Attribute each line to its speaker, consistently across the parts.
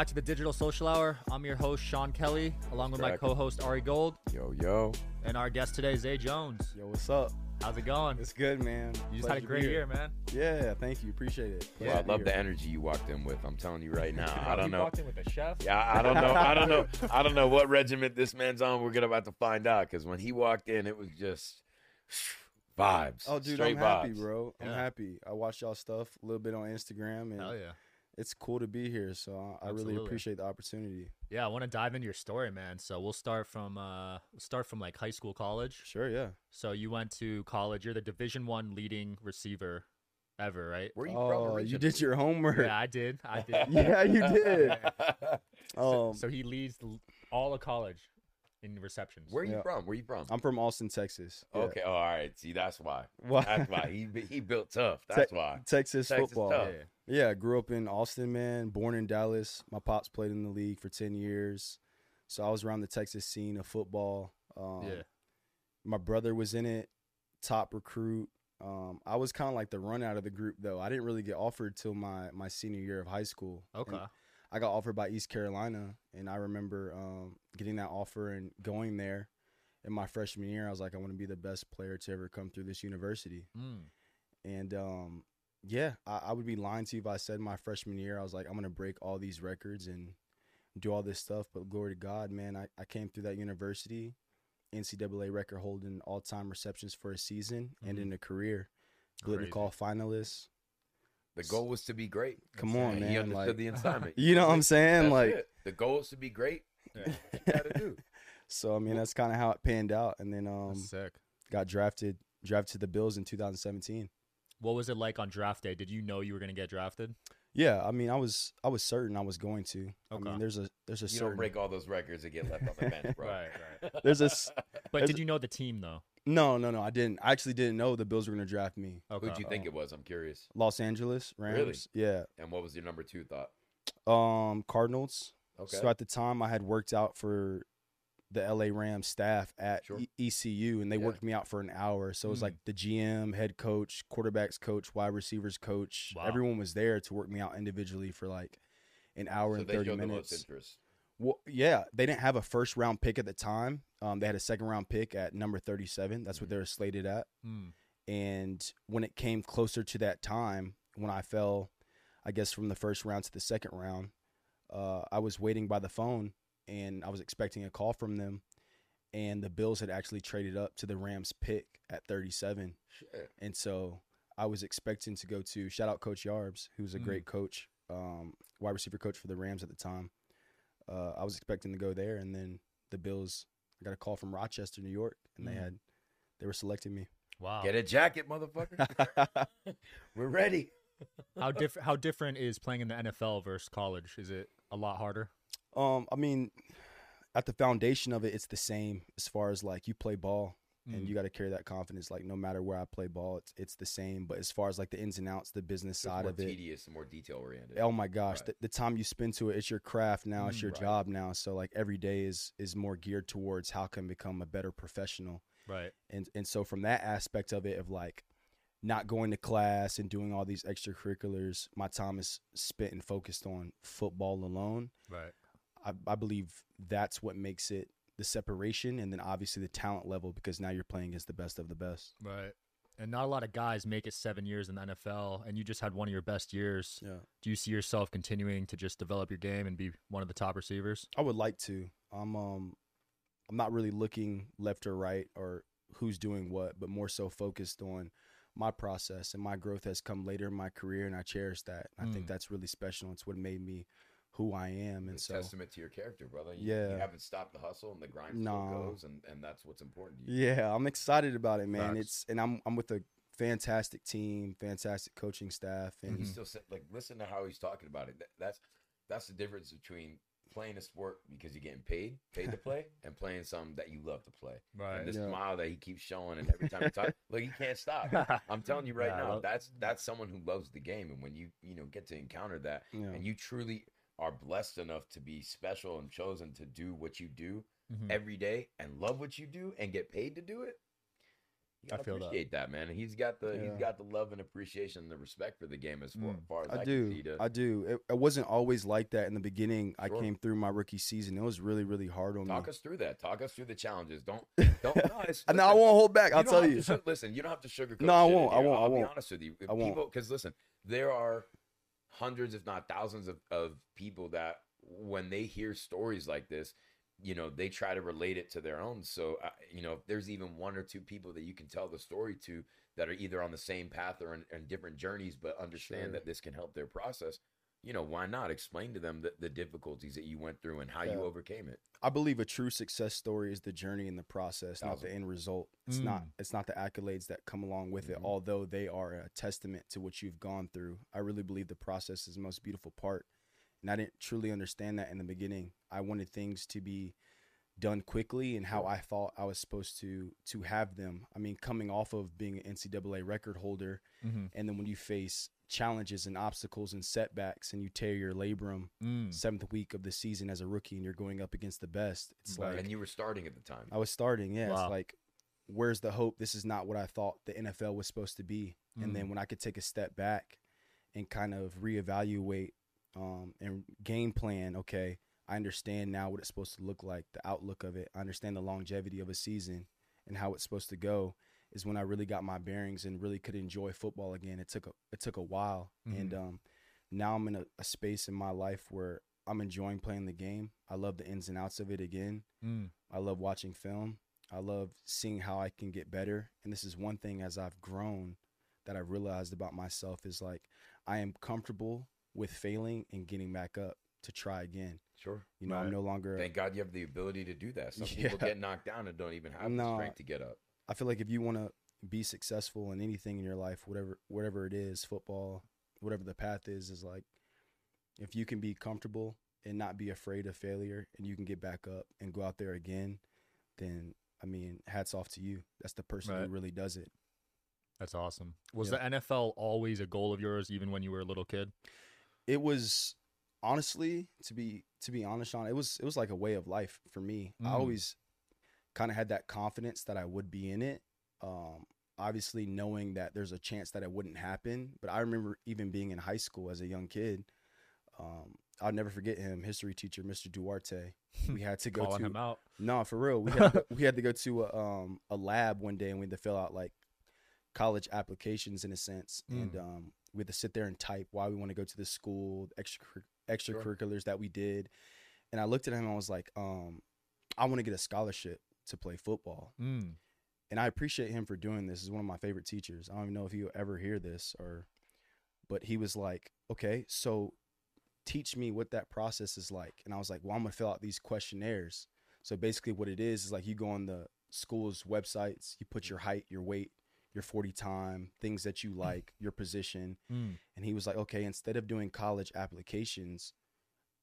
Speaker 1: right, welcome back to the Digital Social Hour. I'm your host Sean Kelly, along with my co-host Ari Gold,
Speaker 2: Yo, yo.
Speaker 1: and our guest today, Zay Jones.
Speaker 3: Yo, what's up?
Speaker 1: How's it going?
Speaker 3: It's good, man.
Speaker 1: You just had a great year, man.
Speaker 3: Yeah, thank you. Appreciate it.
Speaker 2: Well, I love
Speaker 3: be
Speaker 2: the energy you walked in with. I'm telling you right now. I don't know.
Speaker 1: walked in with a chef.
Speaker 2: Yeah, I don't know. I don't know. I don't know what regiment this man's on. We're gonna about to find out because when he walked in, it was just vibes.
Speaker 3: Oh, dude,
Speaker 2: Straight
Speaker 3: I'm happy, bro. I'm
Speaker 1: Yeah.
Speaker 3: happy. I watched y'all stuff a little bit on Instagram, and
Speaker 1: Hell yeah.
Speaker 3: It's cool to be here. So I, I really appreciate the opportunity.
Speaker 1: Yeah, I want to dive into your story, man. So we'll start from uh, we'll start from like high school, college.
Speaker 3: Sure, yeah.
Speaker 1: So you went to college. You're the Division One leading receiver ever, right?
Speaker 2: Where you from?
Speaker 3: Oh, you did your homework.
Speaker 1: Yeah, I did. I did.
Speaker 3: Yeah, you did.
Speaker 1: So,
Speaker 3: Um,
Speaker 1: so he leads all of college in receptions.
Speaker 2: Where are you
Speaker 3: Yeah.
Speaker 2: from? Where you from?
Speaker 3: I'm from Austin, Texas. Yeah.
Speaker 2: Okay. Oh, all right. See, that's why.
Speaker 3: Why?
Speaker 2: That's why he he built tough. That's
Speaker 3: Te-
Speaker 2: why.
Speaker 3: Texas,
Speaker 2: Texas
Speaker 3: football.
Speaker 2: tough.
Speaker 1: Yeah.
Speaker 3: Yeah, grew up in Austin, man. Born in Dallas. My pops played in the league for ten years, so I was around the Texas scene of football. Um,
Speaker 1: yeah.
Speaker 3: my brother was in it, top recruit. Um, I was kind of like the run out of the group though. I didn't really get offered till my my senior year of high school. And
Speaker 1: Okay.
Speaker 3: I got offered by East Carolina, and I remember um, getting that offer and going there. In my freshman year, I was like, I want to be the best player to ever come through this university.
Speaker 1: Mm.
Speaker 3: And um, yeah, I, I would be lying to you if I said my freshman year, I was like, I'm gonna break all these records and do all this stuff. But glory to God, man, I, I came through that university, NCAA record holding all time receptions for a season and
Speaker 1: Mhm.
Speaker 3: in a career.
Speaker 1: Crazy.
Speaker 3: Call finalist.
Speaker 2: The goal was to be great.
Speaker 3: Come on, man.
Speaker 2: He understood
Speaker 3: like,
Speaker 2: the assignment.
Speaker 3: you know what I'm saying?
Speaker 2: That's
Speaker 3: like,
Speaker 2: it. the goal is to be great.
Speaker 1: Yeah.
Speaker 2: That's what you gotta do.
Speaker 3: so I mean, that's kind of how it panned out. And then um,
Speaker 1: sick.
Speaker 3: got drafted drafted to the Bills in 2017.
Speaker 1: What was it like on draft day? Did you know you were gonna get drafted?
Speaker 3: Yeah, I mean, I was I was certain I was going to. I mean, there's a there's a
Speaker 2: You
Speaker 3: certain
Speaker 2: don't break all those records and get left on the bench, bro.
Speaker 1: right. right.
Speaker 3: there's a s-
Speaker 1: But
Speaker 3: There's
Speaker 1: did you know the team though?
Speaker 3: No no no I didn't I actually didn't know the Bills were gonna draft me.
Speaker 1: Okay.
Speaker 2: Who'd you think it was? I'm curious.
Speaker 3: Los Angeles Rams.
Speaker 2: Really?
Speaker 3: Yeah.
Speaker 2: And what was your number two thought?
Speaker 3: Um, Cardinals.
Speaker 2: Okay.
Speaker 3: So at the time, I had worked out for the LA Rams staff at
Speaker 2: Sure.
Speaker 3: E- ECU, and they
Speaker 2: Yeah.
Speaker 3: worked me out for an hour. So it was
Speaker 1: Mm.
Speaker 3: like the GM, head coach, quarterbacks coach, wide receivers coach.
Speaker 1: Wow.
Speaker 3: Everyone was there to work me out individually for like an hour
Speaker 2: so
Speaker 3: and
Speaker 2: they
Speaker 3: thirty
Speaker 2: showed the most
Speaker 3: minutes. Well, yeah, they didn't have a first round pick at the time. Um, they had a second round pick at number thirty seven. That's what
Speaker 2: Mhm.
Speaker 3: they were slated at.
Speaker 1: Mm.
Speaker 3: And when it came closer to that time, when I fell, I guess from the first round to the second round, uh, I was waiting by the phone and I was expecting a call from them. And the Bills had actually traded up to the Rams pick at 37.
Speaker 2: Shit.
Speaker 3: And so I was expecting to go to shout out Coach Yarbs, who's a
Speaker 1: Mm.
Speaker 3: great coach, um, wide receiver coach for the Rams at the time. Uh, I was expecting to go there, and then the Bills I got a call from Rochester, New York, and they
Speaker 1: Mm.
Speaker 3: had they were selecting me.
Speaker 1: Wow.
Speaker 2: Get a jacket, motherfucker. We're ready.
Speaker 1: How different? How different is playing in the NFL versus college? Is it a lot harder?
Speaker 3: Um, I mean, at the foundation of it, it's the same as far as like you play ball and
Speaker 1: Mm.
Speaker 3: you got to carry that confidence. Like no matter where I play ball, it's it's the same. But as far as like the ins and outs, the business
Speaker 2: It's
Speaker 3: side of it,
Speaker 2: tedious and more detail oriented.
Speaker 3: oh my gosh,
Speaker 2: Right.
Speaker 3: the, the time you spend to it, it's your craft now, it's
Speaker 1: Mm,
Speaker 3: your
Speaker 2: right.
Speaker 3: job now. So like every day is is more geared towards how can I become a better professional.
Speaker 1: Right.
Speaker 3: And and so from that aspect of it, of like not going to class and doing all these extracurriculars, my time is spent and focused on football alone.
Speaker 1: Right.
Speaker 3: I, I believe that's what makes it the separation and then obviously the talent level because now you're playing against the best of the best.
Speaker 1: Right. And not a lot of guys make it seven years in the NFL, and you just had one of your best years.
Speaker 3: Yeah.
Speaker 1: Do you see yourself continuing to just develop your game and be one of the top receivers?
Speaker 3: I would like to. I'm um I'm not really looking left or right or who's doing what, but more so focused on my process and my growth has come later in my career and I cherish that. I think
Speaker 1: Mm.
Speaker 3: that's really special. It's what made me who I am and
Speaker 2: It's
Speaker 3: so
Speaker 2: testament to your character, brother. You,
Speaker 3: Yeah.
Speaker 2: you haven't stopped the hustle and the grind still
Speaker 3: No.
Speaker 2: goes, and, and that's what's important to you.
Speaker 3: Yeah, I'm excited about it, man.
Speaker 1: Facts.
Speaker 3: It's and I'm I'm with a fantastic team, fantastic coaching staff and
Speaker 2: And
Speaker 1: Mm-hmm.
Speaker 2: he still said, like, listen to how he's talking about it. That, that's that's the difference between playing a sport because you're getting paid, paid to play, and playing something that you love to play. And this
Speaker 3: Yeah.
Speaker 2: smile that he keeps showing, and every time he talks, like he can't stop. I'm telling you right
Speaker 1: Yeah,
Speaker 2: now, that's that's someone who loves the game, and when you you know get to encounter that,
Speaker 3: yeah.
Speaker 2: and you truly are blessed enough to be special and chosen to do what you do
Speaker 1: Mhm.
Speaker 2: every day and love what you do and get paid to do it,
Speaker 1: I feel that.
Speaker 2: appreciate that. man. He's got the
Speaker 3: Yeah.
Speaker 2: he's got the love and appreciation and the respect for the game as far,
Speaker 1: Mm.
Speaker 2: far as I,
Speaker 3: I do.
Speaker 2: To,
Speaker 3: I do. It, it wasn't always like that in the beginning. I came through my rookie season. It was really, really hard on
Speaker 2: talk
Speaker 3: me.
Speaker 2: Talk us through that. Talk us through the challenges. Don't don't. No,
Speaker 3: I won't hold back. I'll tell you.
Speaker 2: to listen, you don't have to sugarcoat.
Speaker 3: No, I won't, I won't, I
Speaker 2: I'll be
Speaker 3: won't.
Speaker 2: honest with you.
Speaker 3: I won't.
Speaker 2: Because listen, there are hundreds, if not thousands, of, of people that when they hear stories like this, you know, they try to relate it to their own. So, uh, you know, if there's even one or two people that you can tell the story to that are either on the same path or in, in different journeys, but understand
Speaker 3: Sure.
Speaker 2: that this can help their process. You know, why not explain to them the, the difficulties that you went through and how you overcame it?
Speaker 3: I believe a true success story is the journey and the process, not the end result. It's not
Speaker 1: Mm.
Speaker 3: it's not the accolades that come along with it,
Speaker 2: Mhm.
Speaker 3: although they are a testament to what you've gone through. I really believe the process is the most beautiful part. And I didn't truly understand that in the beginning. I wanted things to be done quickly and how I thought I was supposed to to have them. I mean, coming off of being an NCAA record holder,
Speaker 1: Mm-hmm.
Speaker 3: and then when you face challenges and obstacles and setbacks, and you tear your labrum
Speaker 1: Mm.
Speaker 3: seventh week of the season as a rookie, and you're going up against the best, it's
Speaker 1: Right.
Speaker 3: like
Speaker 2: and you were starting at the time.
Speaker 3: I was starting. Yeah,
Speaker 1: Wow.
Speaker 3: it's like, where's the hope? This is not what I thought the NFL was supposed to be. And
Speaker 1: Mm.
Speaker 3: then when I could take a step back and kind of reevaluate um, and game plan, okay, I understand now what it's supposed to look like, the outlook of it. I understand the longevity of a season and how it's supposed to go. Is when I really got my bearings and really could enjoy football again. It took a it took a while, and um, now I'm in a, a space in my life where I'm enjoying playing the game. I love the ins and outs of it again.
Speaker 1: Mm.
Speaker 3: I love watching film. I love seeing how I can get better. And this is one thing as I've grown that I've realized about myself is like I am comfortable with failing and getting back up to try again.
Speaker 2: Sure.
Speaker 3: You know,
Speaker 1: Right.
Speaker 3: I'm no longer
Speaker 2: Thank God you have the ability to do that. Some
Speaker 3: Yeah.
Speaker 2: people get knocked down and don't even have the
Speaker 3: No.
Speaker 2: strength to get up.
Speaker 3: I feel like if you want to be successful in anything in your life, whatever whatever it is, football, whatever the path is, is like if you can be comfortable and not be afraid of failure and you can get back up and go out there again, then I mean, hats off to you. That's the person who really does it.
Speaker 1: That's awesome. Was
Speaker 3: Yeah.
Speaker 1: the NFL always a goal of yours, even when you were a little kid?
Speaker 3: it was honestly to be to be honest on it was it was like a way of life for me i
Speaker 1: Mm.
Speaker 3: always kind of had that confidence that i would be in it um obviously knowing that there's a chance that it wouldn't happen but i remember even being in high school as a young kid um i'll never forget him history teacher mr duarte we had to go
Speaker 1: Calling
Speaker 3: to
Speaker 1: him out.
Speaker 3: no, for real. We had, to, we had to go to a, um, a lab one day and we had to fill out like college applications in a sense, and
Speaker 1: Mm.
Speaker 3: um, we had to sit there and type why we want to go to the school, extra extracurriculars that we did. And I looked at him and I was like, um, I want to get a scholarship to play football,
Speaker 1: Mm.
Speaker 3: and I appreciate him for doing this. He's one of my favorite teachers. I don't even know if you ever hear this or, but he was like, okay, so teach me what that process is like. And I was like, well, I'm gonna fill out these questionnaires. So basically, what it is is like you go on the school's websites, you put your height, your weight, your 40 time, things that you like, your position,
Speaker 1: Mm.
Speaker 3: and he was like, okay, instead of doing college applications,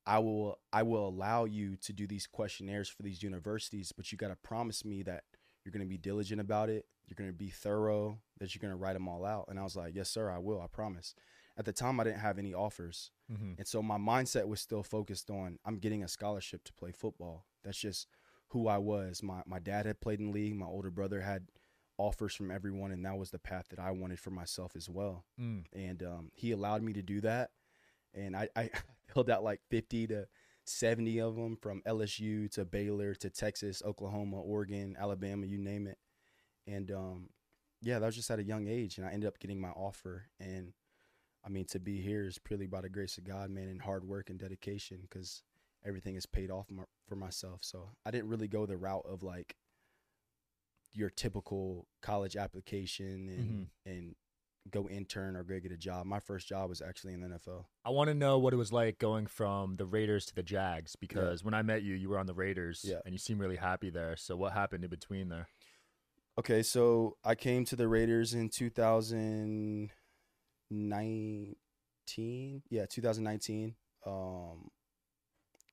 Speaker 3: I will I will allow you to do these questionnaires for these universities, but you got to promise me that you're going to be diligent about it, you're going to be thorough, that you're going to write them all out. And I was like, yes, sir, I will, I promise. At the time, I didn't have any offers,
Speaker 1: hmm
Speaker 3: and so my mindset was still focused on I'm getting a scholarship to play football. That's just who I was. My my dad had played in the league. My older brother had offers from everyone, and that was the path that I wanted for myself as well
Speaker 1: Mm.
Speaker 3: and um, he allowed me to do that. And I, I filled out like 50 to 70 of them from LSU to Baylor to Texas, Oklahoma, Oregon, Alabama, you name it. And um, yeah, that was just at a young age. And I ended up getting my offer. And I mean, to be here is purely by the grace of God, man, and hard work and dedication because everything is paid off my, for myself. So I didn't really go the route of like your typical college application and, and go intern or go get a job. My first job was actually in the NFL.
Speaker 1: I want to know what it was like going from the Raiders to the Jags because when I met you, you were on the Raiders
Speaker 3: Yeah.
Speaker 1: and you seem really happy there. So what happened in between there?
Speaker 3: Okay, so I came to the Raiders in 2019. Yeah, 2019. Um,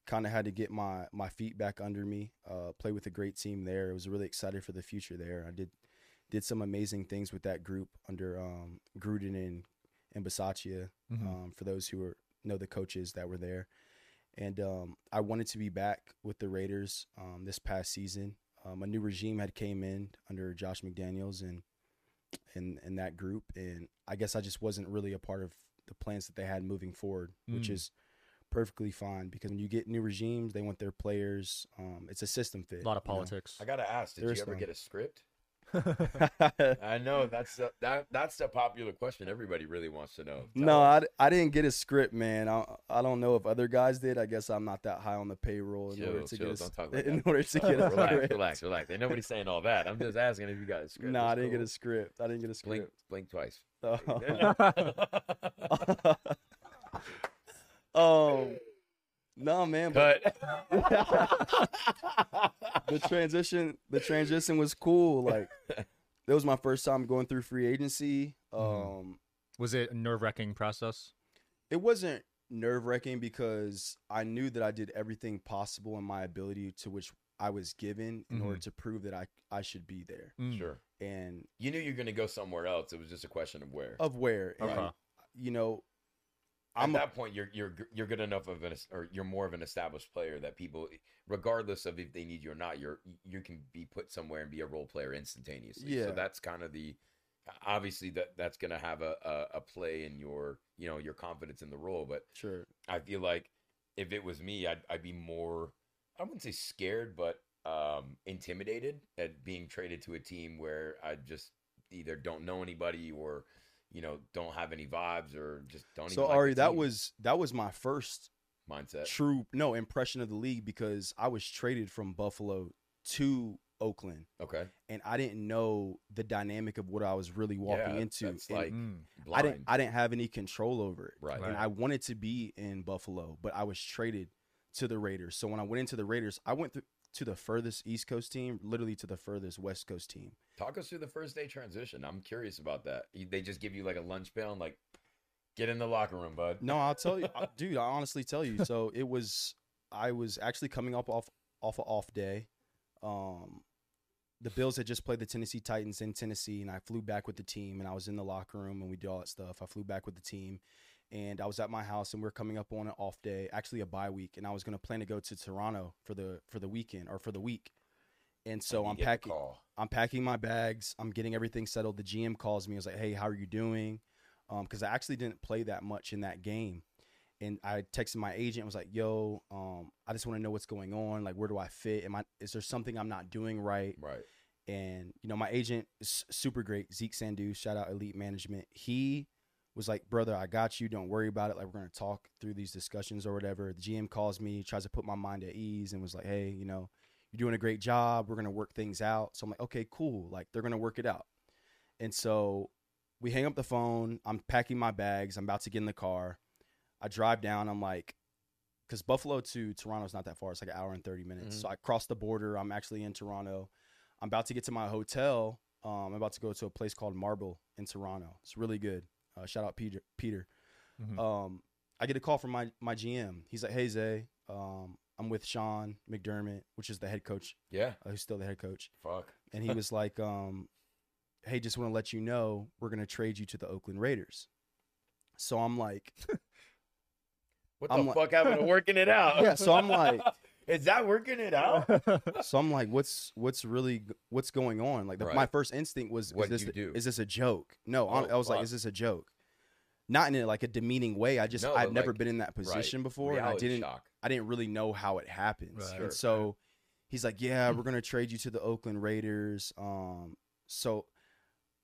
Speaker 3: kind of had to get my my feet back under me. Uh, play with a great team there. I was really excited for the future there. I did did some amazing things with that group under um, Gruden and and Bisaccia.
Speaker 1: Mhm.
Speaker 3: um, for those who are, know the coaches that were there. And um, I wanted to be back with the Raiders um, this past season. Um, a new regime had came in under Josh McDaniels, and in in that group, and I guess I just wasn't really a part of the plans that they had moving forward, which
Speaker 1: Mm.
Speaker 3: is perfectly fine because when you get new regimes, they want their players. Um, it's a system fit.
Speaker 1: A lot of
Speaker 3: you know?
Speaker 1: politics.
Speaker 2: I gotta ask, did
Speaker 3: There's
Speaker 2: you ever
Speaker 3: some.
Speaker 2: get a script? I know that's the, that that's the popular question everybody really wants to know. Tell
Speaker 3: No, I,
Speaker 2: us.
Speaker 3: I didn't get a script, man. I, I don't know if other guys did. I guess I'm not that high on the payroll in
Speaker 2: Chill,
Speaker 3: order to
Speaker 2: chill,
Speaker 3: get a, s-
Speaker 2: don't talk like
Speaker 3: in
Speaker 2: that.
Speaker 3: order to get a
Speaker 2: relax,
Speaker 3: script.
Speaker 2: relax, relax. Ain't nobody saying all that. I'm just asking if you got a script.
Speaker 3: No, I didn't get a script. I didn't get a script.
Speaker 2: blink twice.
Speaker 3: um, no, man. But
Speaker 2: Cut.
Speaker 3: the transition, the transition was cool. Like, that was my first time going through free agency. Um,
Speaker 1: Mhm. Was it a nerve wracking process?
Speaker 3: it wasn't nerve wracking because I knew that I did everything possible in my ability to which I was given in order to prove that I I should be there.
Speaker 1: Mm.
Speaker 2: Sure.
Speaker 3: And
Speaker 2: You knew you were gonna go somewhere else. It was just a question of where.
Speaker 3: of where, and, you know,
Speaker 2: At
Speaker 3: I'm a-
Speaker 2: that point, you're you're you're good enough of an or you're more of an established player that people, regardless of if they need you or not, you're you can be put somewhere and be a role player instantaneously.
Speaker 3: Yeah.
Speaker 2: So that's kind of the obviously that that's gonna have a, a a play in your you know your confidence in the role. But
Speaker 3: sure.
Speaker 2: I feel like if it was me, I'd I'd be more I wouldn't say scared, but um intimidated at being traded to a team where I just either don't know anybody or you know don't have any vibes or just don't.
Speaker 3: So
Speaker 2: even like
Speaker 3: Ari,
Speaker 2: the
Speaker 3: that
Speaker 2: team
Speaker 3: was that was my first
Speaker 2: mindset.
Speaker 3: true no impression of the league because I was traded from Buffalo to Oakland,
Speaker 2: Okay,
Speaker 3: and I didn't know the dynamic of what I was really walking
Speaker 2: Yeah,
Speaker 3: into.
Speaker 2: that's like
Speaker 1: Mm.
Speaker 2: blind.
Speaker 3: I didn't I didn't have any control over it.
Speaker 2: right.
Speaker 1: Right.
Speaker 3: and I wanted to be in Buffalo, but I was traded to the Raiders. So when I went into the Raiders, I went th- to the furthest East Coast team, literally to the furthest West Coast team.
Speaker 2: Talk us through the first day transition. I'm curious about that. They just give you like a lunch pail and like get in the locker room, bud.
Speaker 3: No, I'll tell you, dude. I honestly tell you. So it was. I was actually coming up off off a off day. Um, the Bills had just played the Tennessee Titans in Tennessee, and I flew back with the team, and I was in the locker room, and we did all that stuff. I flew back with the team, and I was at my house, and we are coming up on an off day, actually a bye week, and I was gonna plan to go to Toronto for the for the weekend or for the week. And so I'm packing. I'm packing my bags. I'm getting everything settled. The GM calls me. I was like, "Hey, how are you doing?" Because I actually didn't play that much in that game, and I texted my agent. I was like, "Yo, um, I just want to know what's going on. Like, where do I fit? Am I? Is there something I'm not doing right?"
Speaker 2: Right.
Speaker 3: And you know, my agent is super great. Zeke Sandhu, shout out Elite Management. He was like, "Brother, I got you. Don't worry about it. Like, we're gonna talk through these discussions or whatever." The GM calls me, tries to put my mind at ease, and was like, "Hey, you know." you're doing a great job. We're gonna work things out. So I'm like, okay, cool. Like they're gonna work it out. And so we hang up the phone. I'm packing my bags. I'm about to get in the car. I drive down. I'm like, because Buffalo to Toronto is not that far. It's like an hour and 30 minutes.
Speaker 2: Mhm.
Speaker 3: So I cross the border. I'm actually in Toronto. I'm about to get to my hotel. Um, I'm about to go to a place called Marble in Toronto. It's really good. Uh, shout out Peter. Peter.
Speaker 1: Mhm.
Speaker 3: Um, I get a call from my my GM. He's like, "Hey Zay, um, I'm with Sean McDermott, which is the head coach,
Speaker 2: Yeah.
Speaker 3: uh, who's still the head coach."
Speaker 2: Fuck.
Speaker 3: And he was like, um, "Hey, just want to let you know we're gonna trade you to the Oakland Raiders." So I'm like,
Speaker 2: What the
Speaker 3: I'm like-
Speaker 2: fuck happened to working it out?
Speaker 3: Yeah, so I'm like-
Speaker 2: is that working it out?
Speaker 3: so I'm like, what's what's really what's going on? Like the, my first instinct was,
Speaker 2: What'd
Speaker 3: this
Speaker 2: you do?
Speaker 3: is this a joke? No, hon-
Speaker 2: Oh,
Speaker 3: I was like,
Speaker 2: fuck.
Speaker 3: is this a joke? Not in a, like a demeaning way. I just
Speaker 2: No,
Speaker 3: I've
Speaker 2: but,
Speaker 3: never
Speaker 2: like,
Speaker 3: been in that position before, and I
Speaker 2: Reality
Speaker 3: didn't
Speaker 2: shock.
Speaker 3: I didn't really know how it happens.
Speaker 1: Right.
Speaker 3: and
Speaker 2: Sure,
Speaker 3: so he's like, "Yeah, we're gonna trade you to the Oakland Raiders." Um, so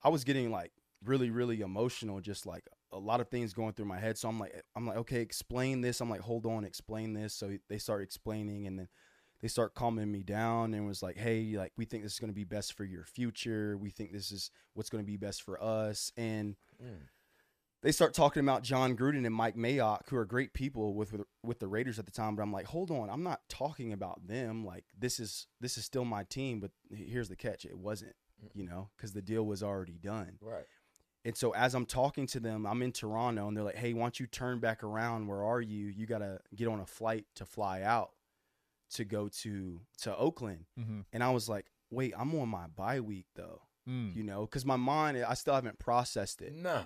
Speaker 3: I was getting like really, really emotional, just like a lot of things going through my head. So I'm like, I'm like, okay, explain this. I'm like, hold on, explain this. So they start explaining, and then they start calming me down and was like, hey, like we think this is gonna be best for your future. We think this is what's gonna be best for us, and
Speaker 2: Mm.
Speaker 3: they start talking about Jon Gruden and Mike Mayock, who are great people with, with with the Raiders at the time. But I'm like, hold on, I'm not talking about them. Like this is this is still my team. But here's the catch: it wasn't, you know, because the deal was already done.
Speaker 2: Right.
Speaker 3: And so as I'm talking to them, I'm in Toronto, and they're like, hey, why don't you turn back around? Where are you? You gotta get on a flight to fly out to go to to Oakland.
Speaker 1: Mhm.
Speaker 3: And I was like, wait, I'm on my bye week though,
Speaker 1: Mm.
Speaker 3: you know, because my mind, I still haven't processed it.
Speaker 2: No.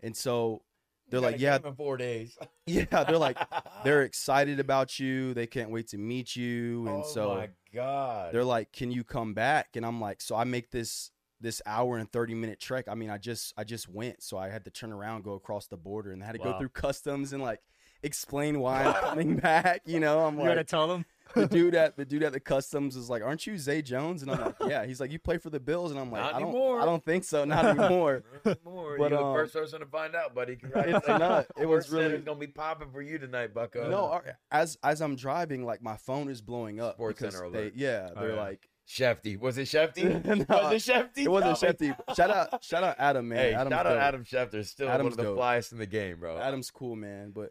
Speaker 3: And so they're like, yeah,
Speaker 2: in four days.
Speaker 3: yeah, they're like, they're excited about you. They can't wait to meet you. And
Speaker 2: oh
Speaker 3: so
Speaker 2: my god.
Speaker 3: they're like, can you come back? And I'm like, so I make this this hour and 30 minute trek. I mean, I just I just went, so I had to turn around, go across the border, and I had to go through customs and like explain why I'm coming back. You know, I'm like
Speaker 1: You gotta tell them.
Speaker 3: the dude at the dude at the customs is like, "Aren't you Zay Jones?" And I'm like, "Yeah." He's like, "You play for the Bills," and I'm like,
Speaker 2: Not
Speaker 3: "I don't,
Speaker 2: anymore.
Speaker 3: I don't think so, not anymore."
Speaker 2: More.
Speaker 3: But,
Speaker 2: You're the
Speaker 3: um,
Speaker 2: first person to find out, buddy.
Speaker 3: It's not. It was really-
Speaker 2: Center's gonna be popping for you tonight, Bucko.
Speaker 3: no, as as I'm driving, like my phone is blowing up
Speaker 2: Sports
Speaker 3: because
Speaker 2: Center
Speaker 3: they,
Speaker 2: alert.
Speaker 3: yeah,
Speaker 1: Oh,
Speaker 3: they're
Speaker 1: yeah.
Speaker 3: like,
Speaker 2: Schefty. Was it Schefty?
Speaker 3: No,
Speaker 2: was it Schefty?
Speaker 3: it wasn't. Schefty. Shout out, shout out Adam, man.
Speaker 2: Hey,
Speaker 3: Adam's
Speaker 2: shout out
Speaker 3: dope.
Speaker 2: Adam Schefter. Still
Speaker 3: Adam's
Speaker 2: one of the
Speaker 3: dope.
Speaker 2: flyest in the game, bro.
Speaker 3: Adam's cool, man. But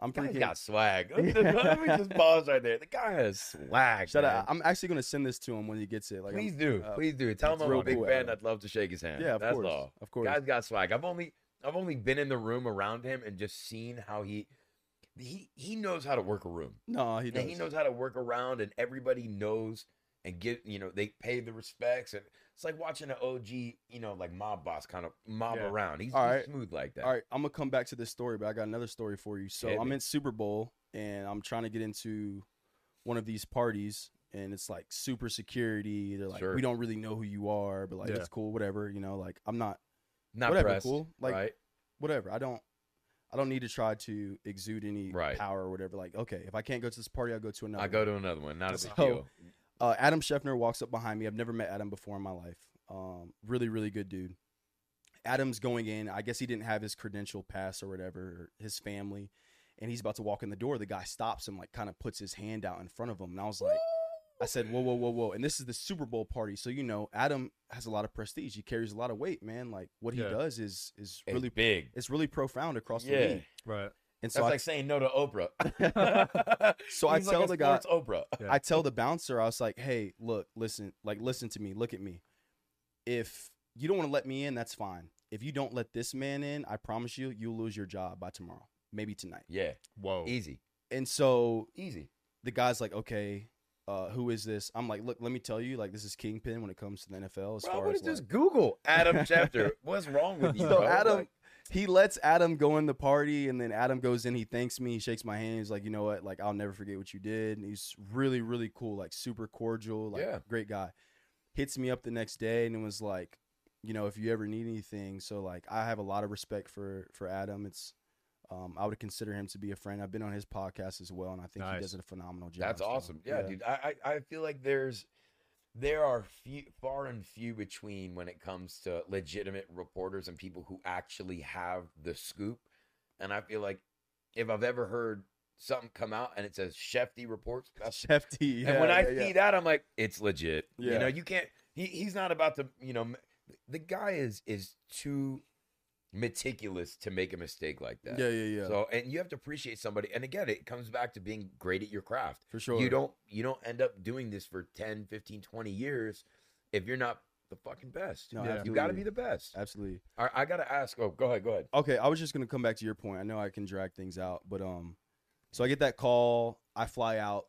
Speaker 3: I'm freaking.
Speaker 2: got swag. Let me just pause right there. The guy has swag.
Speaker 3: Shout
Speaker 2: man.
Speaker 3: out. I'm actually gonna send this to him when he gets it. Like, I'm-
Speaker 2: Please do.
Speaker 3: uh,
Speaker 2: Please do. Tell him I'm a big
Speaker 3: cool,
Speaker 2: fan.
Speaker 3: Adam.
Speaker 2: I'd love to shake his hand.
Speaker 3: yeah, of
Speaker 2: That's
Speaker 3: course,
Speaker 2: all.
Speaker 3: of course.
Speaker 2: Guy's got swag. I've only I've only been in the room around him and just seen how he he he knows how to work a room.
Speaker 3: no, he does.
Speaker 2: And he knows how to work around and everybody knows and get you know, they pay the respects and it's like watching an OG, you know, like mob boss kind of mob
Speaker 1: Yeah.
Speaker 2: around. He's,
Speaker 3: All
Speaker 2: he's smooth like that.
Speaker 3: All right, I'm gonna come back to this story, but I got another story for you. So
Speaker 2: Hit
Speaker 3: I'm
Speaker 2: me.
Speaker 3: in Super Bowl and I'm trying to get into one of these parties, and it's like super security. They're like,
Speaker 2: Sure.
Speaker 3: we don't really know who you are, but like
Speaker 1: Yeah.
Speaker 3: it's cool, whatever. You know, like I'm not
Speaker 2: Not
Speaker 3: whatever,
Speaker 2: pressed.
Speaker 3: cool. Like
Speaker 2: right.
Speaker 3: whatever. I don't. I don't need to try to exude any
Speaker 2: Right.
Speaker 3: power or whatever. Like, okay, if I can't go to this party, I'll go to another.
Speaker 2: I
Speaker 3: one.
Speaker 2: go to another one. Not a big deal.
Speaker 3: Uh, Adam Schefter walks up behind me. I've never met Adam before in my life. Um, really, really good dude. Adam's going in. I guess he didn't have his credential pass or whatever, or his family, and he's about to walk in the door. The guy stops him, like kind of puts his hand out in front of him, and I was like, I said, whoa, whoa, whoa, whoa. And this is the Super Bowl party, so you know, Adam has a lot of prestige. He carries a lot of weight, man. Like what he
Speaker 1: Yeah.
Speaker 3: does is is
Speaker 2: It's
Speaker 3: really
Speaker 2: big.
Speaker 3: it's really profound across the
Speaker 2: Yeah.
Speaker 3: league.
Speaker 1: Right.
Speaker 3: And
Speaker 2: That's
Speaker 3: I,
Speaker 2: like saying no to Oprah.
Speaker 3: So I
Speaker 2: He's
Speaker 3: tell
Speaker 2: like a
Speaker 3: the guy-
Speaker 2: sports Oprah.
Speaker 3: I tell the bouncer, I was like, hey, look, listen, like, listen to me, look at me. If you don't want to let me in, that's fine. If you don't let this man in, I promise you, you'll lose your job by tomorrow, maybe tonight.
Speaker 2: Yeah,
Speaker 1: Whoa.
Speaker 2: easy,
Speaker 3: And so
Speaker 2: easy.
Speaker 3: the guy's like, okay, uh, who is this? I'm like, look, let me tell you, like, this is Kingpin when it comes to the NFL. As
Speaker 2: Bro, I
Speaker 3: far
Speaker 2: would
Speaker 3: as
Speaker 2: just
Speaker 3: like,
Speaker 2: Google Adam Schefter. What's wrong with you?
Speaker 3: So
Speaker 2: bro?
Speaker 3: Adam-
Speaker 2: Like,
Speaker 3: he lets Adam go in the party, and then Adam goes in. He thanks me. He shakes my hand. He's like, you know what? Like, I'll never forget what you did. And he's really, really cool. Like, super cordial. Like,
Speaker 2: Yeah.
Speaker 3: great guy. Hits me up the next day, and it was like, you know, if you ever need anything. So, like, I have a lot of respect for for Adam. It's, um, I would consider him to be a friend. I've been on his podcast as well, and I think he does a phenomenal job.
Speaker 2: That's
Speaker 3: So,
Speaker 2: awesome. Yeah, dude. I, I I feel like there's there are few far and few between when it comes to legitimate reporters and people who actually have the scoop. And I feel like if I've ever heard something come out and it says Schefty reports,
Speaker 3: Schefty.
Speaker 2: and when
Speaker 3: yeah,
Speaker 2: I
Speaker 3: yeah,
Speaker 2: see that, I'm like, it's legit. You know, you can't. He, he's not about to. You know, the guy is is too meticulous to make a mistake like that.
Speaker 3: yeah, yeah, yeah,
Speaker 2: So, and you have to appreciate somebody. And again, it comes back to being great at your craft.
Speaker 3: for sure.
Speaker 2: You don't you don't end up doing this for 10, 15, 20 years if you're not the fucking best.
Speaker 3: No,
Speaker 1: Yeah.
Speaker 2: You got to be the best.
Speaker 3: absolutely.
Speaker 2: All right, I got to ask. Oh, go ahead. Go ahead.
Speaker 3: Okay, I was just gonna come back to your point. I know I can drag things out, but um, so I get that call. I fly out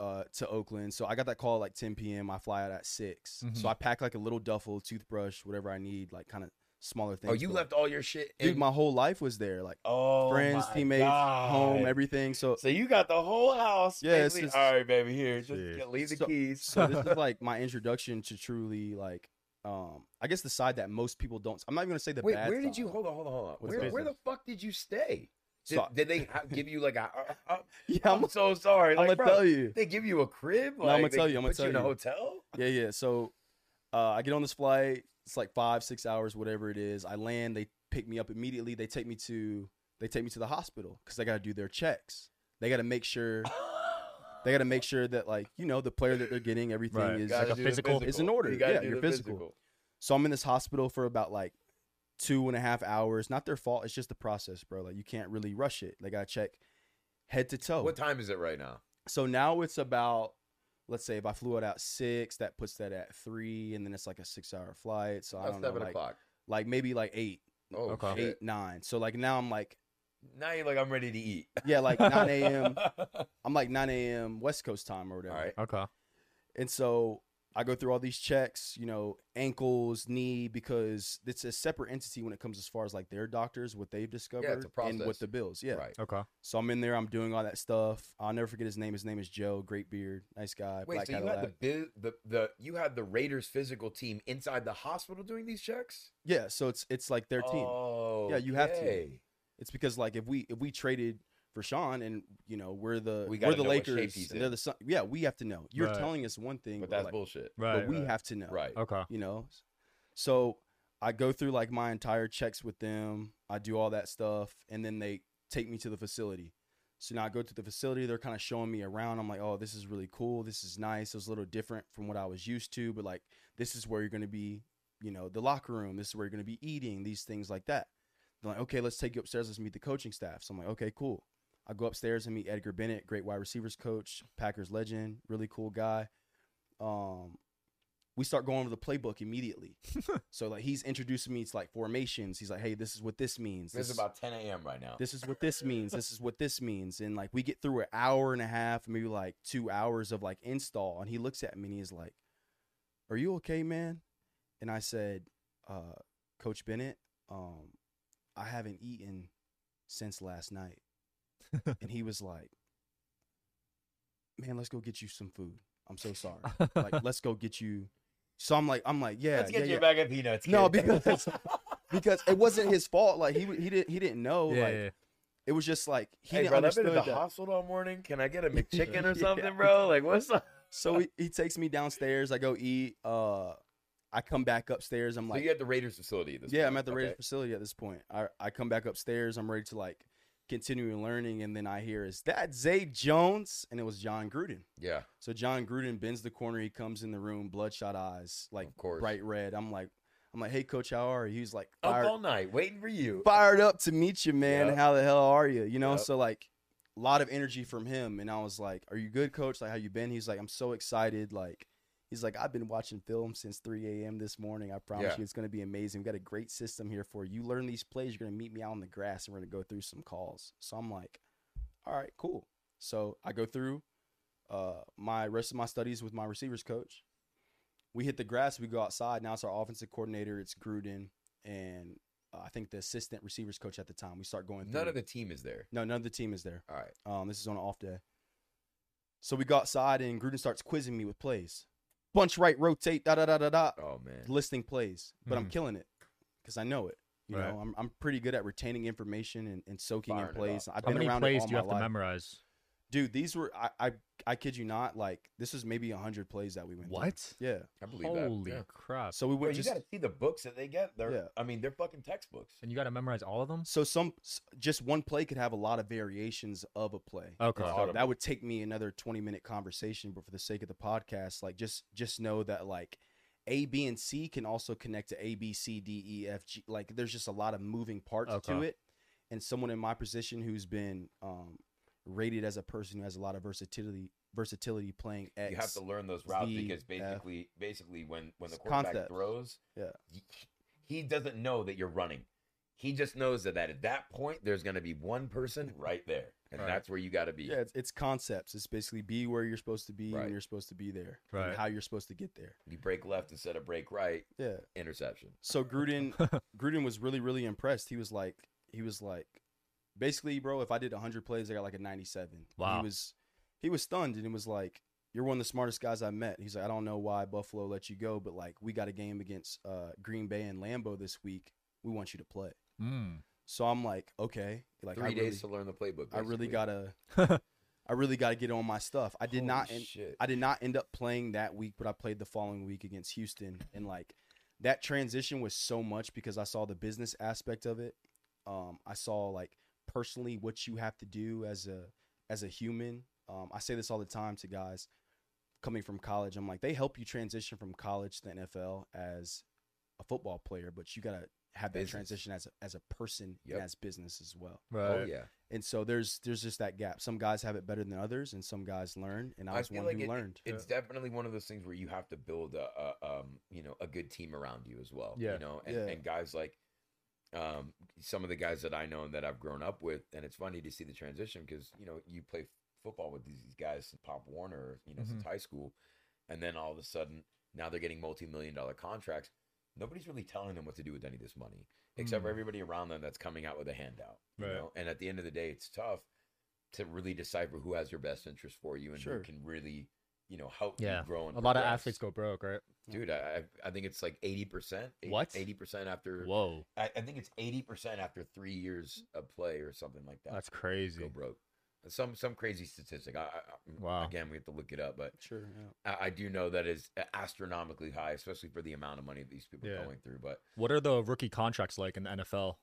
Speaker 3: uh to Oakland. So I got that call at like 10 p.m. I fly out at 6
Speaker 1: Mhm.
Speaker 3: So I pack like a little duffel, toothbrush, whatever I need, like kind of smaller things.
Speaker 2: Oh, you left all your shit in.
Speaker 3: dude. My whole life was there, like
Speaker 2: oh,
Speaker 3: friends, teammates, home, everything. So
Speaker 2: So you got the whole house.
Speaker 3: Yeah, it's just-
Speaker 2: all right, baby. Here, just leave the
Speaker 3: So-
Speaker 2: keys.
Speaker 3: so this is like my introduction to truly like um I guess the side that most people don't. I'm not even gonna say the
Speaker 2: Wait,
Speaker 3: bad.
Speaker 2: where did you hold on? Hold on, hold on. Where,
Speaker 3: the
Speaker 2: where the fuck did you stay? Did,
Speaker 3: So-
Speaker 2: did they give you like a? Uh, uh,
Speaker 3: Yeah,
Speaker 2: I'm
Speaker 3: I'm,
Speaker 2: so sorry.
Speaker 3: I'm gonna
Speaker 2: bro,
Speaker 3: tell you.
Speaker 2: They give you a crib.
Speaker 3: No, I'ma tell you, I'ma
Speaker 2: put
Speaker 3: tell
Speaker 2: you in a hotel.
Speaker 3: Yeah, yeah. So uh, I get on this flight. It's like five, six hours, whatever it is. I land. They pick me up immediately. They take me to they take me to the hospital because they got to do their checks. They got to make sure they got to make sure that like you know the player that they're getting everything
Speaker 1: Right.
Speaker 3: is.
Speaker 1: Gotta
Speaker 2: Gotta
Speaker 1: a
Speaker 2: do the
Speaker 1: physical-
Speaker 3: It's in order.
Speaker 2: You
Speaker 3: Yeah,
Speaker 2: do
Speaker 3: you're
Speaker 2: the
Speaker 3: physical. So I'm in this hospital for about like two and a half hours. Not their fault. It's just the process, bro. Like you can't really rush it. They got to check head to toe.
Speaker 2: What time is it right now?
Speaker 3: So now it's about, let's say if I flew it out six, that puts that at three, and then it's like a six hour flight. So I
Speaker 2: About
Speaker 3: don't know,
Speaker 2: seven
Speaker 3: like,
Speaker 2: o'clock.
Speaker 3: like maybe like eight,
Speaker 2: Oh,
Speaker 1: Okay.
Speaker 2: shit.
Speaker 3: eight, nine. So like now I'm like,
Speaker 2: Now you're like, I'm ready to eat.
Speaker 3: yeah, like 9 a.m. I'm like 9 a.m. West Coast time or whatever.
Speaker 2: All right.
Speaker 1: Okay.
Speaker 3: And so I go through all these checks, you know, ankles, knee, because it's a separate entity when it comes as far as like their doctors, what they've discovered, and
Speaker 2: process.
Speaker 3: with the bills. Yeah.
Speaker 2: Right.
Speaker 1: Okay.
Speaker 3: So I'm in there, I'm doing all that stuff. I'll never forget his name. His name is Joe, great beard, nice guy.
Speaker 2: Wait,
Speaker 3: black
Speaker 2: so you
Speaker 3: Cadillac.
Speaker 2: had the, biz, the the you had the Raiders physical team inside the hospital doing these checks?
Speaker 3: Yeah, so it's it's like their team.
Speaker 2: Oh,
Speaker 3: Yeah, you have to.
Speaker 2: okay.
Speaker 3: It's because like if we if we traded for Sean and you know we're the
Speaker 2: We
Speaker 3: we
Speaker 2: gotta
Speaker 3: are the
Speaker 2: know what shape
Speaker 3: Lakers
Speaker 2: he's
Speaker 3: and they're the Sun, yeah we have to know. You're
Speaker 1: Right.
Speaker 3: telling us one thing,
Speaker 2: But
Speaker 3: but,
Speaker 2: that's
Speaker 3: like,
Speaker 2: bullshit.
Speaker 1: Right.
Speaker 3: but we
Speaker 1: right.
Speaker 3: have to know.
Speaker 2: Right.
Speaker 1: Okay.
Speaker 3: you know so i go through like my entire checks with them i do all that stuff and then they take me to the facility so now i go to the facility they're kind of showing me around i'm like oh this is really cool this is nice it was a little different from what i was used to but like this is where you're going to be you know the locker room this is where you're going to be eating these things like that they're like okay let's take you upstairs let's meet the coaching staff so i'm like okay cool i go upstairs and meet edgar bennett great wide receivers coach packers legend really cool guy um we start going over the playbook immediately. so like he's introducing me to like formations. He's like, hey, this is what this means.
Speaker 2: This
Speaker 3: This
Speaker 2: is about 10 a.m. right now.
Speaker 3: this is what this means. This is what this means. And like we get through an hour and a half, maybe like two hours of like install. And he looks at me and he's like, Are you okay, man? And I said, uh, Coach Bennett, um, I haven't eaten since last night. And he was like, Man, let's go get you some food. I'm so sorry. like, let's go get you. So I'm like, I'm like, yeah,
Speaker 2: Let's get
Speaker 3: yeah,
Speaker 2: you
Speaker 3: yeah.
Speaker 2: a bag of peanuts.
Speaker 3: No, because because it wasn't his fault. Like he he didn't he didn't know.
Speaker 1: yeah,
Speaker 3: like
Speaker 1: yeah.
Speaker 3: it was just like he
Speaker 2: hey,
Speaker 3: didn't
Speaker 2: bro, I've been to the
Speaker 3: that.
Speaker 2: hospital all morning. Can I get a McChicken or something, bro? Like, what's up?
Speaker 3: So he, he takes me downstairs. I go eat. Uh, I come back upstairs. I'm
Speaker 2: So
Speaker 3: like,
Speaker 2: you at the Raiders facility? At this
Speaker 3: yeah,
Speaker 2: point.
Speaker 3: I'm at the
Speaker 2: Okay.
Speaker 3: Raiders facility at this point. I I come back upstairs. I'm ready to like continue learning, and then I hear is that Zay Jones, and it was Jon Gruden.
Speaker 2: Yeah,
Speaker 3: So Jon Gruden bends the corner. He comes in the room, bloodshot eyes, like
Speaker 2: Of course.
Speaker 3: bright red. I'm like, I'm like, hey coach, how are you? He's like,
Speaker 2: up all night waiting for you.
Speaker 3: fired up to meet you, man.
Speaker 2: Yep.
Speaker 3: How the hell are you? You know,
Speaker 2: Yep.
Speaker 3: so like a lot of energy from him. And I was like, Are you good, coach? Like, how you been? He's like, I'm so excited. Like, he's like, I've been watching film since 3 a.m. this morning. I promise
Speaker 2: Yeah.
Speaker 3: you it's gonna be amazing. We got a great system here for you. You learn these plays, you're gonna meet me out on the grass and we're gonna go through some calls. So I'm like, All right, cool. So I go through uh my rest of my studies with my receivers coach. We hit the grass, we go outside. Now it's our offensive coordinator, it's Gruden, and uh, I think the assistant receivers coach at the time. We start going.
Speaker 2: None of the team is there.
Speaker 3: no, none of the team is there.
Speaker 2: All right.
Speaker 3: Um, this is on an off day. So we go outside and Gruden starts quizzing me with plays. Bunch right, rotate, da da da da da,
Speaker 2: Oh man.
Speaker 3: listing plays. But I'm
Speaker 1: Mhm.
Speaker 3: killing it because I know it. You
Speaker 1: Right.
Speaker 3: know, I'm I'm pretty good at retaining information and, and soaking
Speaker 2: Firing
Speaker 3: in plays. I've
Speaker 1: How
Speaker 3: been
Speaker 1: many
Speaker 3: around
Speaker 1: plays
Speaker 3: it all
Speaker 1: do you
Speaker 3: my
Speaker 1: have to memorize?
Speaker 3: Dude, these were I, I I kid you not. Like this is maybe hundred plays that we went. through.
Speaker 1: What?
Speaker 3: Yeah.
Speaker 2: I believe
Speaker 1: Holy
Speaker 2: that. Yeah.
Speaker 1: crap!
Speaker 3: So we
Speaker 2: Bro,
Speaker 3: went
Speaker 2: you
Speaker 3: just
Speaker 2: got to see the books that they get. They're,
Speaker 3: Yeah.
Speaker 2: I mean, they're fucking textbooks.
Speaker 1: and you got to memorize all of them.
Speaker 3: So some just one play could have a lot of variations of a play.
Speaker 1: Okay.
Speaker 3: So that would take me another 20 minute conversation, but for the sake of the podcast, like just just know that like A, B, and C can also connect to A, B, C, D, E, F, G. Like there's just a lot of moving parts to it. And someone in my position who's been um, rated as a person who has a lot of versatility versatility playing X.
Speaker 2: you have to learn those routes
Speaker 3: V,
Speaker 2: because
Speaker 3: F.
Speaker 2: basically, basically, when when the quarterback
Speaker 3: concepts.
Speaker 2: throws,
Speaker 3: Yeah.
Speaker 2: he, he doesn't know that you're running. He just knows that, that at that point there's going to be one person right there, and
Speaker 1: Right.
Speaker 2: that's where you got to be.
Speaker 3: Yeah, it's, it's concepts. It's basically be where you're supposed to be
Speaker 2: Right.
Speaker 3: when you're supposed to be there,
Speaker 1: Right.
Speaker 3: and how you're supposed to get there.
Speaker 2: You break left instead of break right.
Speaker 3: Yeah.
Speaker 2: Interception.
Speaker 3: So Gruden Gruden was really really impressed. He was like he was like basically, bro, if I did 100 plays, I got like a 97.
Speaker 1: Wow.
Speaker 3: He was he was stunned and it was like you're one of the smartest guys I met. He's like I don't know why Buffalo let you go, but like we got a game against uh Green Bay and Lambeau this week. We want you to play.
Speaker 1: Mm.
Speaker 3: So I'm like, okay, like
Speaker 2: Three
Speaker 3: I really,
Speaker 2: days to learn the playbook.
Speaker 3: I really gotta I really gotta get on my stuff. I did
Speaker 2: Holy
Speaker 3: not end,
Speaker 2: shit.
Speaker 3: I did not end up playing that week, but I played the following week against Houston, and like that transition was so much because I saw the business aspect of it. Um, I saw like personally what you have to do as a as a human. Um, I say this all the time to guys coming from college. I'm like, they help you transition from college to the NFL as a football player, but you gotta have that
Speaker 2: Business.
Speaker 3: transition as a, as a person
Speaker 2: Yep.
Speaker 3: and as business as well.
Speaker 1: Right.
Speaker 2: Oh yeah.
Speaker 3: And so there's there's just that gap. Some guys have it better than others, and some guys learn. And I
Speaker 2: I
Speaker 3: was
Speaker 2: feel
Speaker 3: one
Speaker 2: like
Speaker 3: who
Speaker 2: it-
Speaker 3: learned.
Speaker 2: It's definitely one of those things where you have to build a, a um you know a good team around you as well.
Speaker 1: Yeah.
Speaker 2: You know, and,
Speaker 3: Yeah.
Speaker 2: and guys like um some of the guys that I know and that I've grown up with, and it's funny to see the transition because you know you play football with these guys, Pop Warner, you know, since high school, and then all of a sudden Now they're getting multi-million dollar contracts. Nobody's really telling them what to do with any of this money, except for
Speaker 1: Hmm.
Speaker 2: everybody around them that's coming out with a handout. You
Speaker 1: Right.
Speaker 2: know? And at the end of the day, it's tough to really decipher who has your best interest for you and
Speaker 3: Sure.
Speaker 2: who can really, you know, help
Speaker 1: Yeah.
Speaker 2: you grow and
Speaker 1: A lot of athletes go broke, right?
Speaker 2: Dude, I I I think it's like eighty percent.
Speaker 1: What?
Speaker 2: Eighty percent after.
Speaker 1: Whoa,
Speaker 2: I, I think it's eighty percent after three years of play or something like that.
Speaker 1: that's crazy.
Speaker 2: go broke. Some some crazy statistic. I, I, I-
Speaker 1: Wow.
Speaker 2: Again, we have to look it up, but
Speaker 3: Sure. Yeah.
Speaker 2: I, I do know that is astronomically high, especially for the amount of money these people
Speaker 1: Yeah.
Speaker 2: are going through. But
Speaker 1: What are the rookie contracts like in the NFL?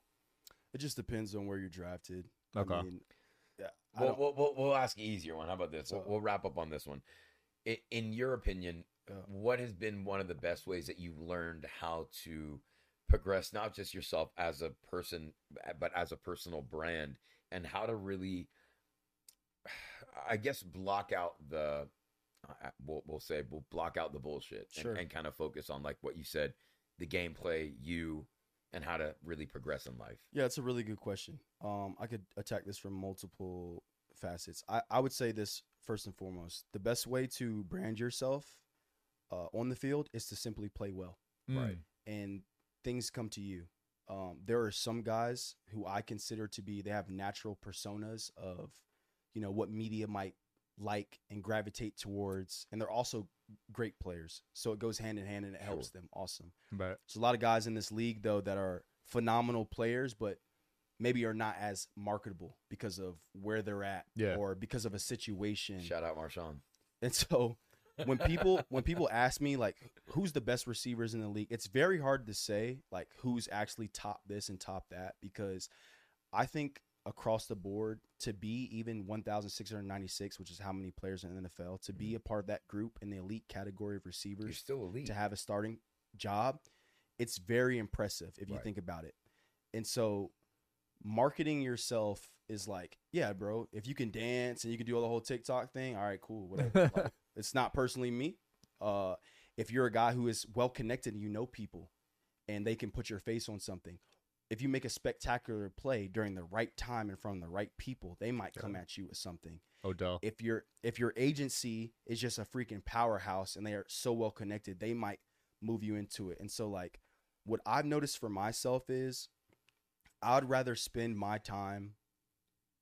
Speaker 3: It just depends on where you're drafted.
Speaker 1: Okay.
Speaker 3: I mean, yeah. I
Speaker 2: we'll, we'll, we'll, we'll ask an easier one. How about this? We'll, we'll wrap up on this one. I- In your opinion,
Speaker 3: Yeah.
Speaker 2: what has been one of the best ways that you've learned how to progress not just yourself as a person, but as a personal brand, and how to really, I guess, block out the. We'll, we'll say we'll block out the bullshit and, and kind of focus on like what you said, the gameplay, you, and how to really progress in life.
Speaker 3: Yeah, it's a really good question. Um, I could attack this from multiple facets. I, I would say this first and foremost: the best way to brand yourself uh, on the field is to simply play well,
Speaker 2: Right.
Speaker 3: and things come to you. Um, there are some guys who I consider to be they have natural personas of, you know, what media might like and gravitate towards, and they're also great players. So it goes hand in hand, and it helps
Speaker 2: Sure.
Speaker 3: them. Awesome.
Speaker 1: But
Speaker 3: There's a lot of guys in this league though that are phenomenal players, but maybe are not as marketable because of where they're at
Speaker 1: Yeah.
Speaker 3: or because of a situation.
Speaker 2: Shout out Marshawn.
Speaker 3: And so when people when people ask me like who's the best receivers in the league, it's very hard to say like who's actually top this and top that because I think across the board to be even 1696, which is how many players in the NFL, to be mm-hmm. a part of that group in the elite category of
Speaker 2: You're
Speaker 3: receivers
Speaker 2: still elite.
Speaker 3: to have a starting job, it's very impressive if you
Speaker 2: Right.
Speaker 3: think about it. And so marketing yourself is like, yeah, bro, if you can dance and you can do all the whole TikTok thing, all right, cool, whatever. Like, it's not personally me. Uh if you're a guy who is well connected and you know people and they can put your face on something, if you make a spectacular play during the right time and from the right people, they might come at you with something
Speaker 1: Odell.
Speaker 3: if your if your agency is just a freaking powerhouse and they are so well connected, they might move you into it. And so like what I've noticed for myself is I'd rather spend my time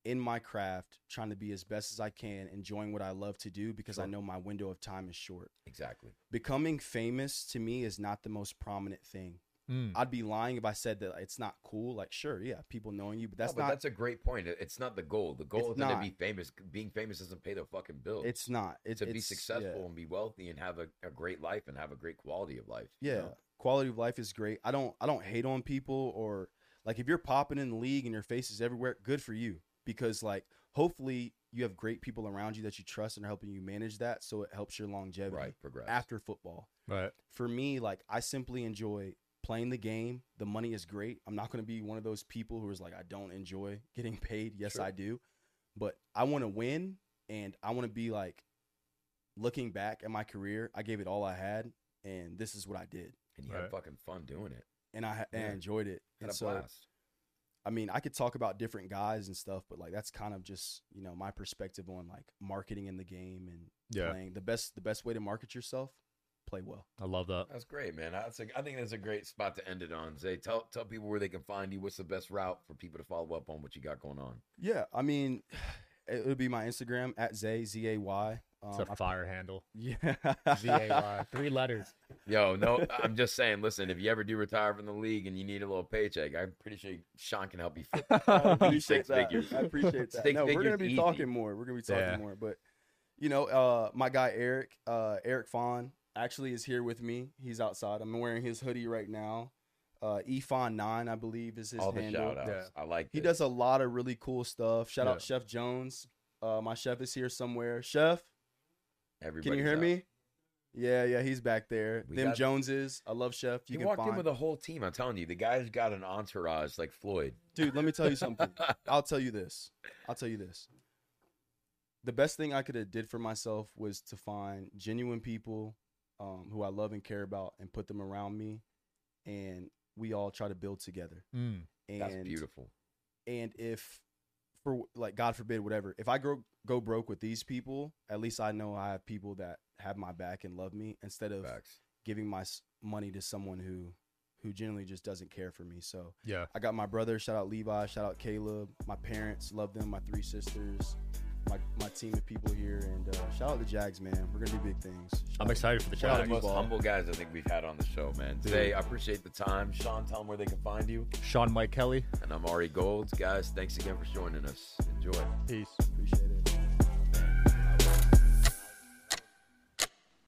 Speaker 3: in my craft trying to be as best as I can, enjoying what I love to do because I know my window of time is short.
Speaker 2: exactly.
Speaker 3: Becoming famous to me is not the most prominent thing.
Speaker 1: Mm.
Speaker 3: I'd be lying if I said that it's not cool. Like, sure, yeah, people knowing you, but that's
Speaker 2: No, but
Speaker 3: not
Speaker 2: that's a great point. It's not the goal. The goal isn't to be famous. Being famous doesn't pay the fucking bills.
Speaker 3: it's not. It's
Speaker 2: to be successful
Speaker 3: yeah.
Speaker 2: and be wealthy and have a, a great life and have a great quality of life. you
Speaker 3: Yeah,
Speaker 2: know?
Speaker 3: quality of life is great. I don't I don't hate on people or like if you're popping in the league and your face is everywhere, good for you because like hopefully you have great people around you that you trust and are helping you manage that so it helps your longevity
Speaker 2: right. Progress.
Speaker 3: after football.
Speaker 1: Right.
Speaker 3: For me, like I simply enjoy playing the game. The money is great. I'm not going to be one of those people who is like I don't enjoy getting paid. Yes,
Speaker 2: Sure.
Speaker 3: I do. But I want to win and I want to be like looking back at my career, I gave it all I had and this is what I did
Speaker 2: and you
Speaker 1: Right.
Speaker 2: had fucking fun doing it.
Speaker 3: and I, and I enjoyed it.
Speaker 2: Had
Speaker 3: And
Speaker 2: a
Speaker 3: so,
Speaker 2: blast.
Speaker 3: I mean, I could talk about different guys and stuff, but like that's kind of just you know my perspective on like marketing in the game and
Speaker 1: Yeah.
Speaker 3: playing. The best the best way to market yourself, play well.
Speaker 1: I love that.
Speaker 2: That's great, man. That's a, I think that's a great spot to end it on. Zay, tell tell people where they can find you. What's the best route for people to follow up on what you got going on?
Speaker 3: Yeah, I mean, it would be my Instagram at Zay Z A Y.
Speaker 1: It's
Speaker 3: Um,
Speaker 1: a fire handle.
Speaker 3: yeah,
Speaker 1: Z A Y. Three letters.
Speaker 2: Yo, no, I'm just saying. Listen, if you ever do retire from the league and you need a little paycheck, I'm pretty sure Sean can help you. Fit.
Speaker 3: I appreciate
Speaker 2: Six
Speaker 3: that.
Speaker 2: figures.
Speaker 3: I appreciate that.
Speaker 2: Six
Speaker 3: no, we're gonna be
Speaker 2: easy.
Speaker 3: talking more. We're gonna be talking
Speaker 1: Yeah.
Speaker 3: more. But you know, uh, my guy Eric, uh, Eric Fawn, actually is here with me. He's outside. I'm wearing his hoodie right now. Uh, Efon nine, I believe, is his
Speaker 2: All the
Speaker 3: handle.
Speaker 2: shout outs.
Speaker 1: Yeah.
Speaker 2: I like
Speaker 3: He
Speaker 2: this.
Speaker 3: does a lot of really cool stuff. Shout
Speaker 1: Yeah.
Speaker 3: out Chef Jones. Uh, my chef is here somewhere. Chef, can you hear
Speaker 2: out.
Speaker 3: me? Yeah, yeah, he's back there.
Speaker 2: We
Speaker 3: Them
Speaker 2: got-
Speaker 3: Joneses. I love Chef. You
Speaker 2: You,
Speaker 3: can
Speaker 2: walked
Speaker 3: find.
Speaker 2: in with a whole team. I'm telling you, the guy's got an entourage like Floyd.
Speaker 3: Dude, let me tell you something. I'll tell you this. I'll tell you this. The best thing I could have did for myself was to find genuine people um, who I love and care about and put them around me, and we all try to build together.
Speaker 1: Mm.
Speaker 3: And
Speaker 2: That's beautiful.
Speaker 3: and if for like God forbid whatever, if I go go broke with these people, at least I know I have people that have my back and love me instead of
Speaker 2: Facts.
Speaker 3: giving my money to someone who who generally just doesn't care for me. So
Speaker 1: Yeah.
Speaker 3: I got my brother. Shout out Levi. Shout out Caleb. My parents love them. My three sisters. My, my team of people here and uh, shout out the Jags, man. We're gonna do big things. Shout
Speaker 1: I'm excited for the
Speaker 3: Shout out
Speaker 2: One of
Speaker 1: Jags.
Speaker 2: the most
Speaker 3: Ball.
Speaker 2: humble guys I think we've had on the show, man. Today, I appreciate the time. Sean, tell them where they can find you.
Speaker 1: Sean Mike Kelly.
Speaker 2: And I'm Ari Golds. Guys, thanks again for joining us. Enjoy.
Speaker 1: Peace.